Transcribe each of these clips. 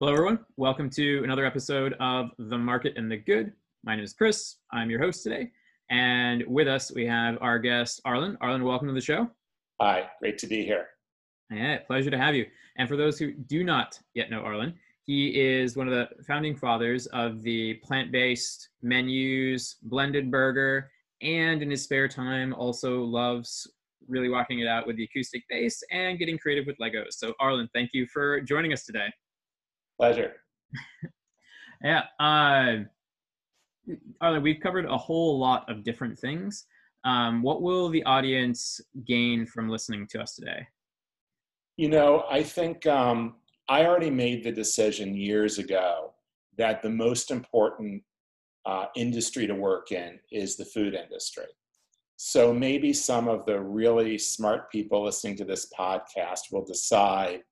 Hello, everyone. Welcome to another episode of The Market and the Good. My name is Chris. I'm your host today. And with us, we have our guest, Arlin. Arlin, welcome to the show. Hi, great to be here. Yeah, pleasure to have you. And for those who do not yet know Arlin, he is one of the founding fathers of the plant based menus, blended burger, and in his spare time also loves really walking it out with the acoustic bass and getting creative with Legos. So, Arlin, thank you for joining us today. Pleasure. yeah. Uh, Arlin, we've covered a whole lot of different things. Um, what will the audience gain from listening to us today? You know, I think um, I already made the decision years ago that the most important uh, industry to work in is the food industry. So maybe some of the really smart people listening to this podcast will decide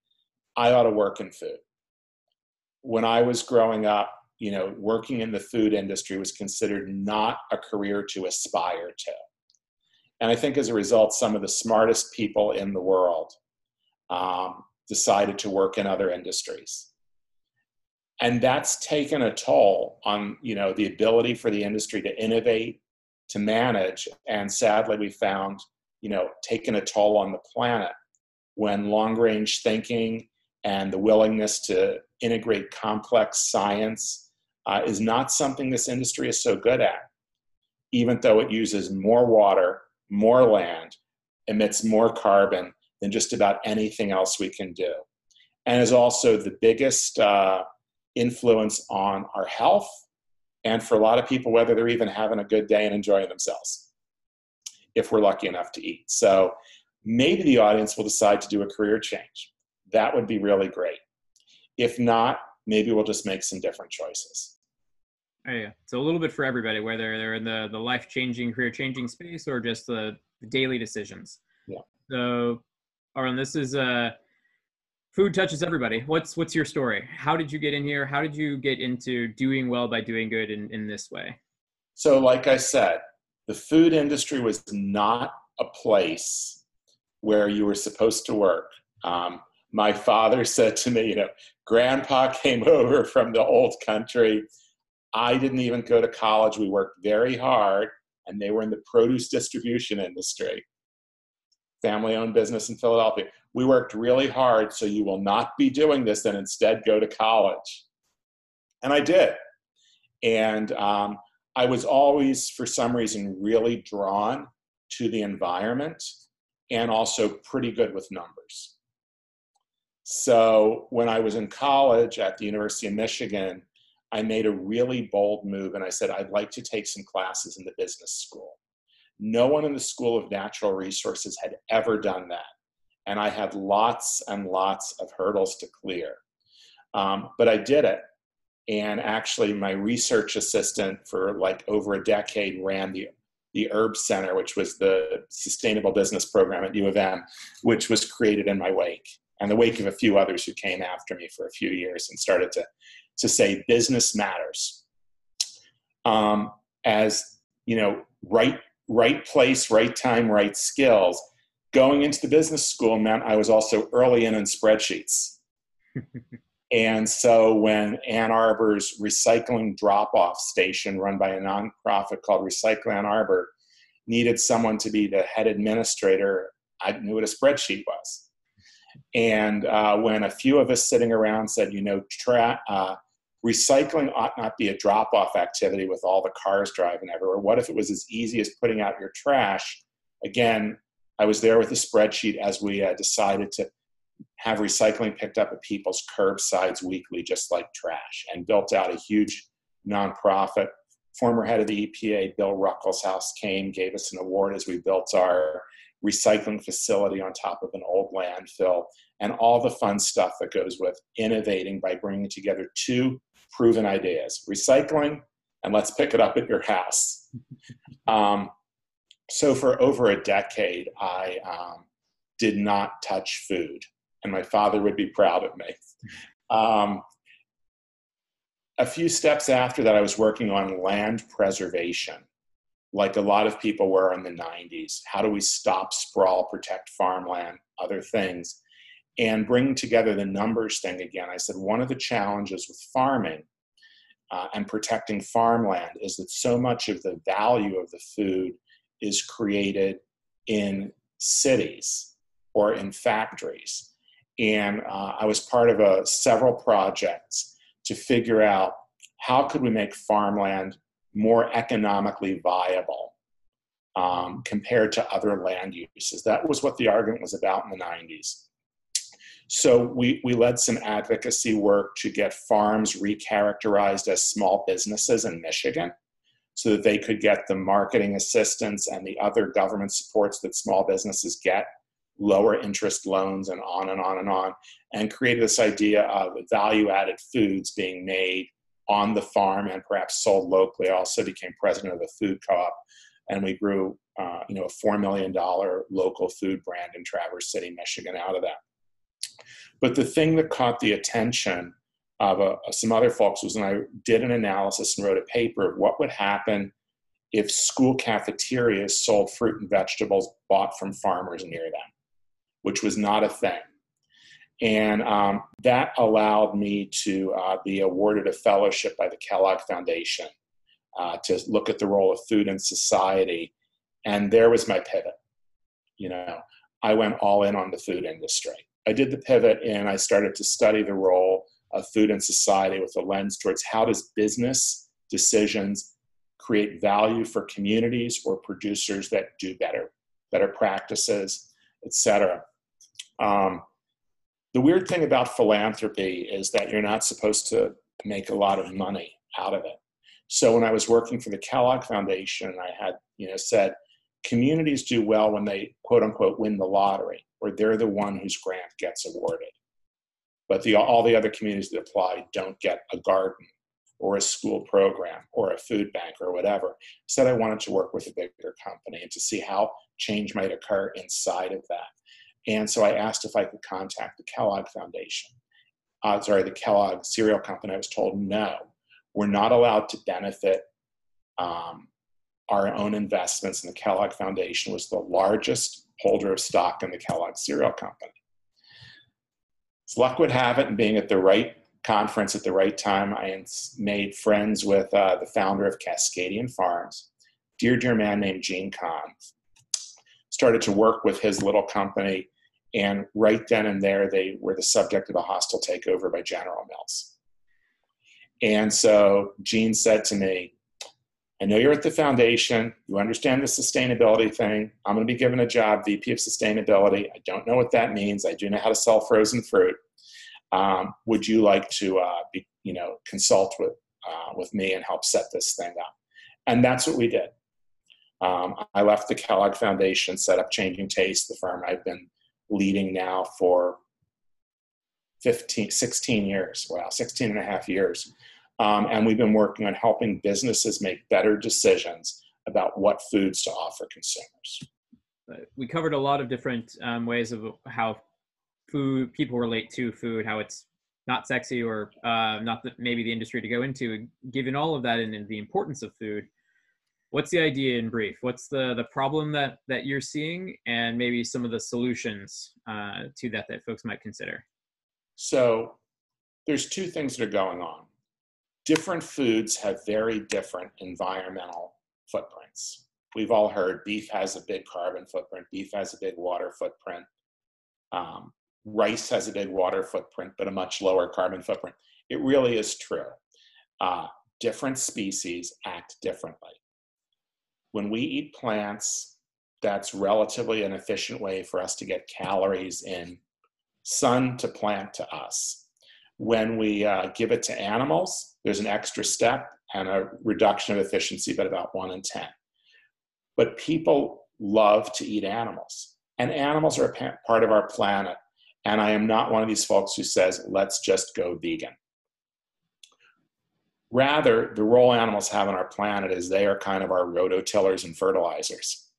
I ought to work in food when I was growing up, you know, working in the food industry was considered not a career to aspire to. And I think as a result, some of the smartest people in the world um, decided to work in other industries. And that's taken a toll on, you know, the ability for the industry to innovate, to manage, and sadly, we found, you know, taken a toll on the planet when long range thinking and the willingness to integrate complex science uh, is not something this industry is so good at, even though it uses more water, more land, emits more carbon than just about anything else we can do, and is also the biggest uh, influence on our health and for a lot of people, whether they're even having a good day and enjoying themselves, if we're lucky enough to eat. So maybe the audience will decide to do a career change that would be really great. If not, maybe we'll just make some different choices. Oh, yeah. So a little bit for everybody, whether they're in the, the life changing, career changing space or just the, the daily decisions. Yeah. So, Arlin, this is uh, food touches everybody. What's what's your story? How did you get in here? How did you get into doing well by doing good in, in this way? So, like I said, the food industry was not a place where you were supposed to work. Um, my father said to me, you know, grandpa came over from the old country. I didn't even go to college. We worked very hard, and they were in the produce distribution industry, family owned business in Philadelphia. We worked really hard, so you will not be doing this and instead go to college. And I did. And um, I was always, for some reason, really drawn to the environment and also pretty good with numbers. So when I was in college at the University of Michigan, I made a really bold move and I said, I'd like to take some classes in the business school. No one in the School of Natural Resources had ever done that. And I had lots and lots of hurdles to clear. Um, but I did it. And actually, my research assistant for like over a decade ran the, the Erb Center, which was the sustainable business program at U of M, which was created in my wake and the wake of a few others who came after me for a few years and started to, to say business matters. Um, as you know, right, right place, right time, right skills. Going into the business school meant I was also early in on spreadsheets. and so when Ann Arbor's recycling drop-off station, run by a nonprofit called Recycle Ann Arbor, needed someone to be the head administrator, I knew what a spreadsheet was. And uh, when a few of us sitting around said, you know, tra- uh, recycling ought not be a drop off activity with all the cars driving everywhere. What if it was as easy as putting out your trash? Again, I was there with a spreadsheet as we uh, decided to have recycling picked up at people's curbsides weekly, just like trash, and built out a huge nonprofit. Former head of the EPA, Bill Ruckelshaus, came, gave us an award as we built our recycling facility on top of an old landfill, and all the fun stuff that goes with innovating by bringing together two proven ideas recycling and let's pick it up at your house. Um, so, for over a decade, I um, did not touch food, and my father would be proud of me. Um, a few steps after that, I was working on land preservation like a lot of people were in the 90s. How do we stop sprawl, protect farmland, other things? and bring together the numbers thing again, I said one of the challenges with farming uh, and protecting farmland is that so much of the value of the food is created in cities or in factories. And uh, I was part of a, several projects to figure out how could we make farmland more economically viable um, compared to other land uses. That was what the argument was about in the 90s. So we, we led some advocacy work to get farms recharacterized as small businesses in Michigan so that they could get the marketing assistance and the other government supports that small businesses get, lower interest loans, and on and on and on, and created this idea of value added foods being made on the farm and perhaps sold locally. I also became president of the food co op, and we grew uh, you know, a $4 million local food brand in Traverse City, Michigan out of that. But the thing that caught the attention of uh, some other folks was when I did an analysis and wrote a paper of what would happen if school cafeterias sold fruit and vegetables bought from farmers near them, which was not a thing. And um, that allowed me to uh, be awarded a fellowship by the Kellogg Foundation uh, to look at the role of food in society. And there was my pivot. You know, I went all in on the food industry. I did the pivot and I started to study the role of food in society with a lens towards how does business decisions create value for communities or producers that do better, better practices, etc. Um, the weird thing about philanthropy is that you're not supposed to make a lot of money out of it. So when I was working for the Kellogg Foundation, I had you know said communities do well when they quote unquote win the lottery or they're the one whose grant gets awarded. But the, all the other communities that apply don't get a garden or a school program or a food bank or whatever. Said I wanted to work with a bigger company and to see how change might occur inside of that. And so I asked if I could contact the Kellogg Foundation. Uh, sorry, the Kellogg cereal company. I was told no, we're not allowed to benefit um, our own investments. And the Kellogg Foundation was the largest holder of stock in the Kellogg Cereal Company. As luck would have it, and being at the right conference at the right time, I made friends with uh, the founder of Cascadian Farms, dear, dear man named Gene Kahn. Started to work with his little company, and right then and there, they were the subject of a hostile takeover by General Mills. And so Gene said to me, I know you're at the foundation. You understand the sustainability thing. I'm going to be given a job, VP of Sustainability. I don't know what that means. I do know how to sell frozen fruit. Um, would you like to, uh, be, you know, consult with uh, with me and help set this thing up? And that's what we did. Um, I left the Kellogg Foundation, set up Changing Tastes, the firm I've been leading now for 15, 16 years. Wow, 16 and a half years. Um, and we've been working on helping businesses make better decisions about what foods to offer consumers. We covered a lot of different um, ways of how food people relate to food, how it's not sexy or uh, not the, maybe the industry to go into. Given all of that and, and the importance of food, what's the idea in brief? What's the the problem that that you're seeing, and maybe some of the solutions uh, to that that folks might consider? So, there's two things that are going on different foods have very different environmental footprints. We've all heard beef has a big carbon footprint, beef has a big water footprint. Um, rice has a big water footprint, but a much lower carbon footprint. It really is true. Uh, different species act differently. When we eat plants, that's relatively an efficient way for us to get calories in sun to plant to us. When we uh, give it to animals, there's an extra step and a reduction of efficiency, but about one in 10. But people love to eat animals, and animals are a part of our planet. And I am not one of these folks who says, let's just go vegan. Rather, the role animals have on our planet is they are kind of our rototillers and fertilizers.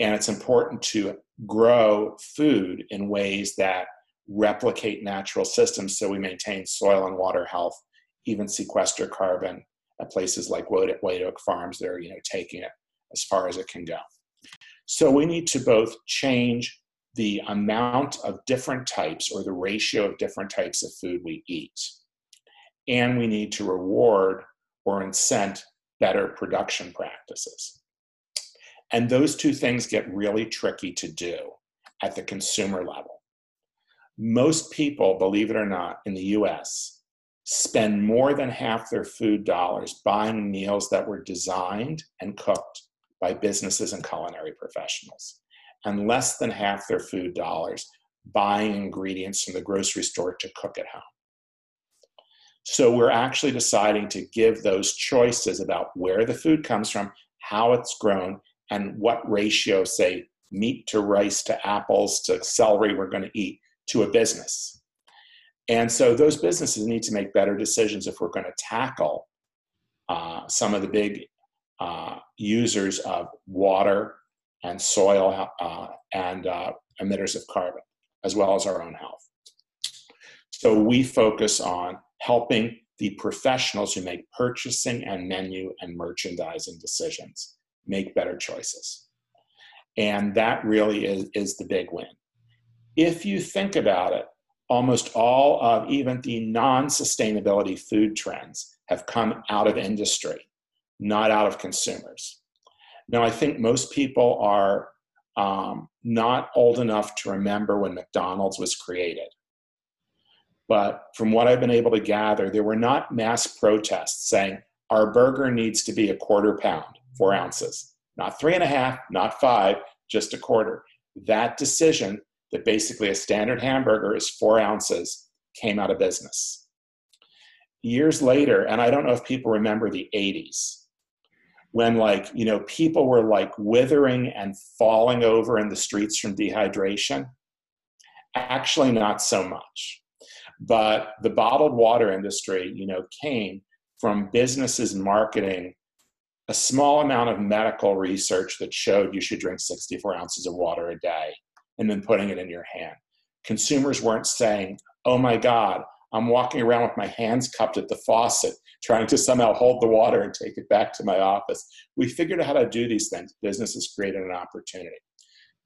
And it's important to grow food in ways that replicate natural systems so we maintain soil and water health even sequester carbon at places like White Oak Farms. They're you know taking it as far as it can go. So we need to both change the amount of different types or the ratio of different types of food we eat. And we need to reward or incent better production practices. And those two things get really tricky to do at the consumer level. Most people, believe it or not, in the US spend more than half their food dollars buying meals that were designed and cooked by businesses and culinary professionals, and less than half their food dollars buying ingredients from the grocery store to cook at home. So we're actually deciding to give those choices about where the food comes from, how it's grown, and what ratio, say, meat to rice to apples to celery we're going to eat to a business. And so those businesses need to make better decisions if we're going to tackle uh, some of the big uh, users of water and soil uh, and uh, emitters of carbon, as well as our own health. So we focus on helping the professionals who make purchasing and menu and merchandising decisions make better choices. And that really is, is the big win. If you think about it, almost all of even the non sustainability food trends have come out of industry, not out of consumers. Now, I think most people are um, not old enough to remember when McDonald's was created. But from what I've been able to gather, there were not mass protests saying our burger needs to be a quarter pound, four ounces, not three and a half, not five, just a quarter. That decision that basically a standard hamburger is four ounces came out of business. Years later, and I don't know if people remember the 80s, when like, you know, people were like withering and falling over in the streets from dehydration. Actually, not so much. But the bottled water industry, you know, came from businesses marketing a small amount of medical research that showed you should drink 64 ounces of water a day and then putting it in your hand. Consumers weren't saying, oh my God, I'm walking around with my hands cupped at the faucet, trying to somehow hold the water and take it back to my office. We figured out how to do these things. Businesses created an opportunity.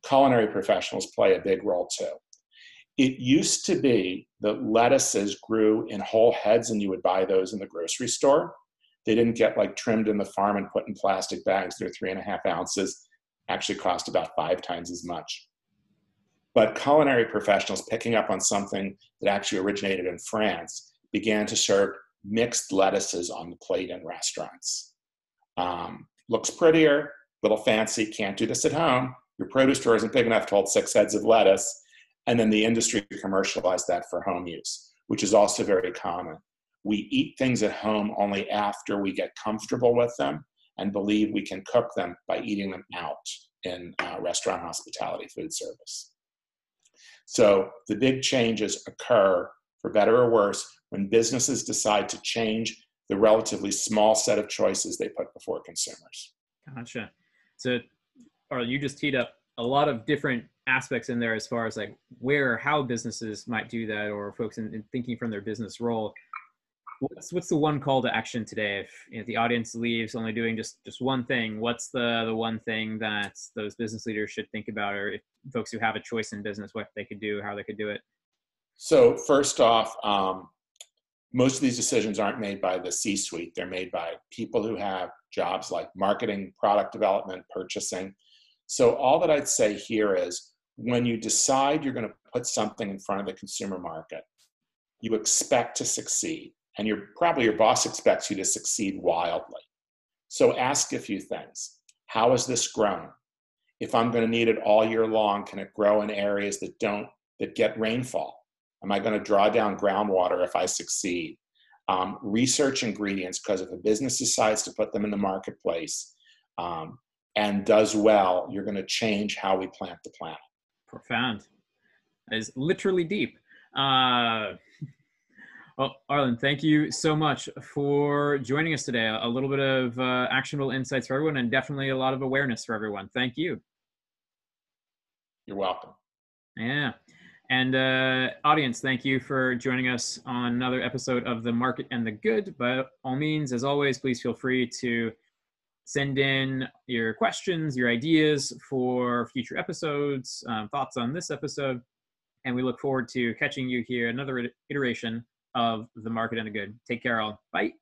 Culinary professionals play a big role too. It used to be that lettuces grew in whole heads and you would buy those in the grocery store. They didn't get like trimmed in the farm and put in plastic bags. They're three and a half ounces, actually cost about five times as much. But culinary professionals picking up on something that actually originated in France began to serve mixed lettuces on the plate in restaurants. Um, looks prettier, little fancy, can't do this at home. Your produce store isn't big enough to hold six heads of lettuce. And then the industry commercialized that for home use, which is also very common. We eat things at home only after we get comfortable with them and believe we can cook them by eating them out in uh, restaurant hospitality food service. So the big changes occur, for better or worse, when businesses decide to change the relatively small set of choices they put before consumers. Gotcha. So, or you just teed up a lot of different aspects in there as far as like where or how businesses might do that or folks in, in thinking from their business role. What's what's the one call to action today? If, if the audience leaves only doing just just one thing what's the the one thing that those business leaders should think about? Or if folks who have a choice in business what they could do how they could do it? So first off um, most of these decisions aren't made by the c suite they're made by people who have jobs like marketing product development purchasing. So all that i'd say here is when you decide you're going to put something in front of the consumer market you expect to succeed and your probably your boss expects you to succeed wildly. So ask a few things. How has this grown? If I'm going to need it all year long, can it grow in areas that don't that get rainfall? Am I going to draw down groundwater if I succeed? Um, research ingredients because if a business decides to put them in the marketplace um, and does well, you're going to change how we plant the planet. Profound. That is literally deep. Uh, well, Arlin, thank you so much for joining us today. A little bit of uh, actionable insights for everyone and definitely a lot of awareness for everyone. Thank you. You're welcome. Yeah. And uh, audience, thank you for joining us on another episode of The Market and the Good. By all means, as always, please feel free to Send in your questions, your ideas for future episodes, um, thoughts on this episode, and we look forward to catching you here another iteration of the market and the good. Take care, all. Bye.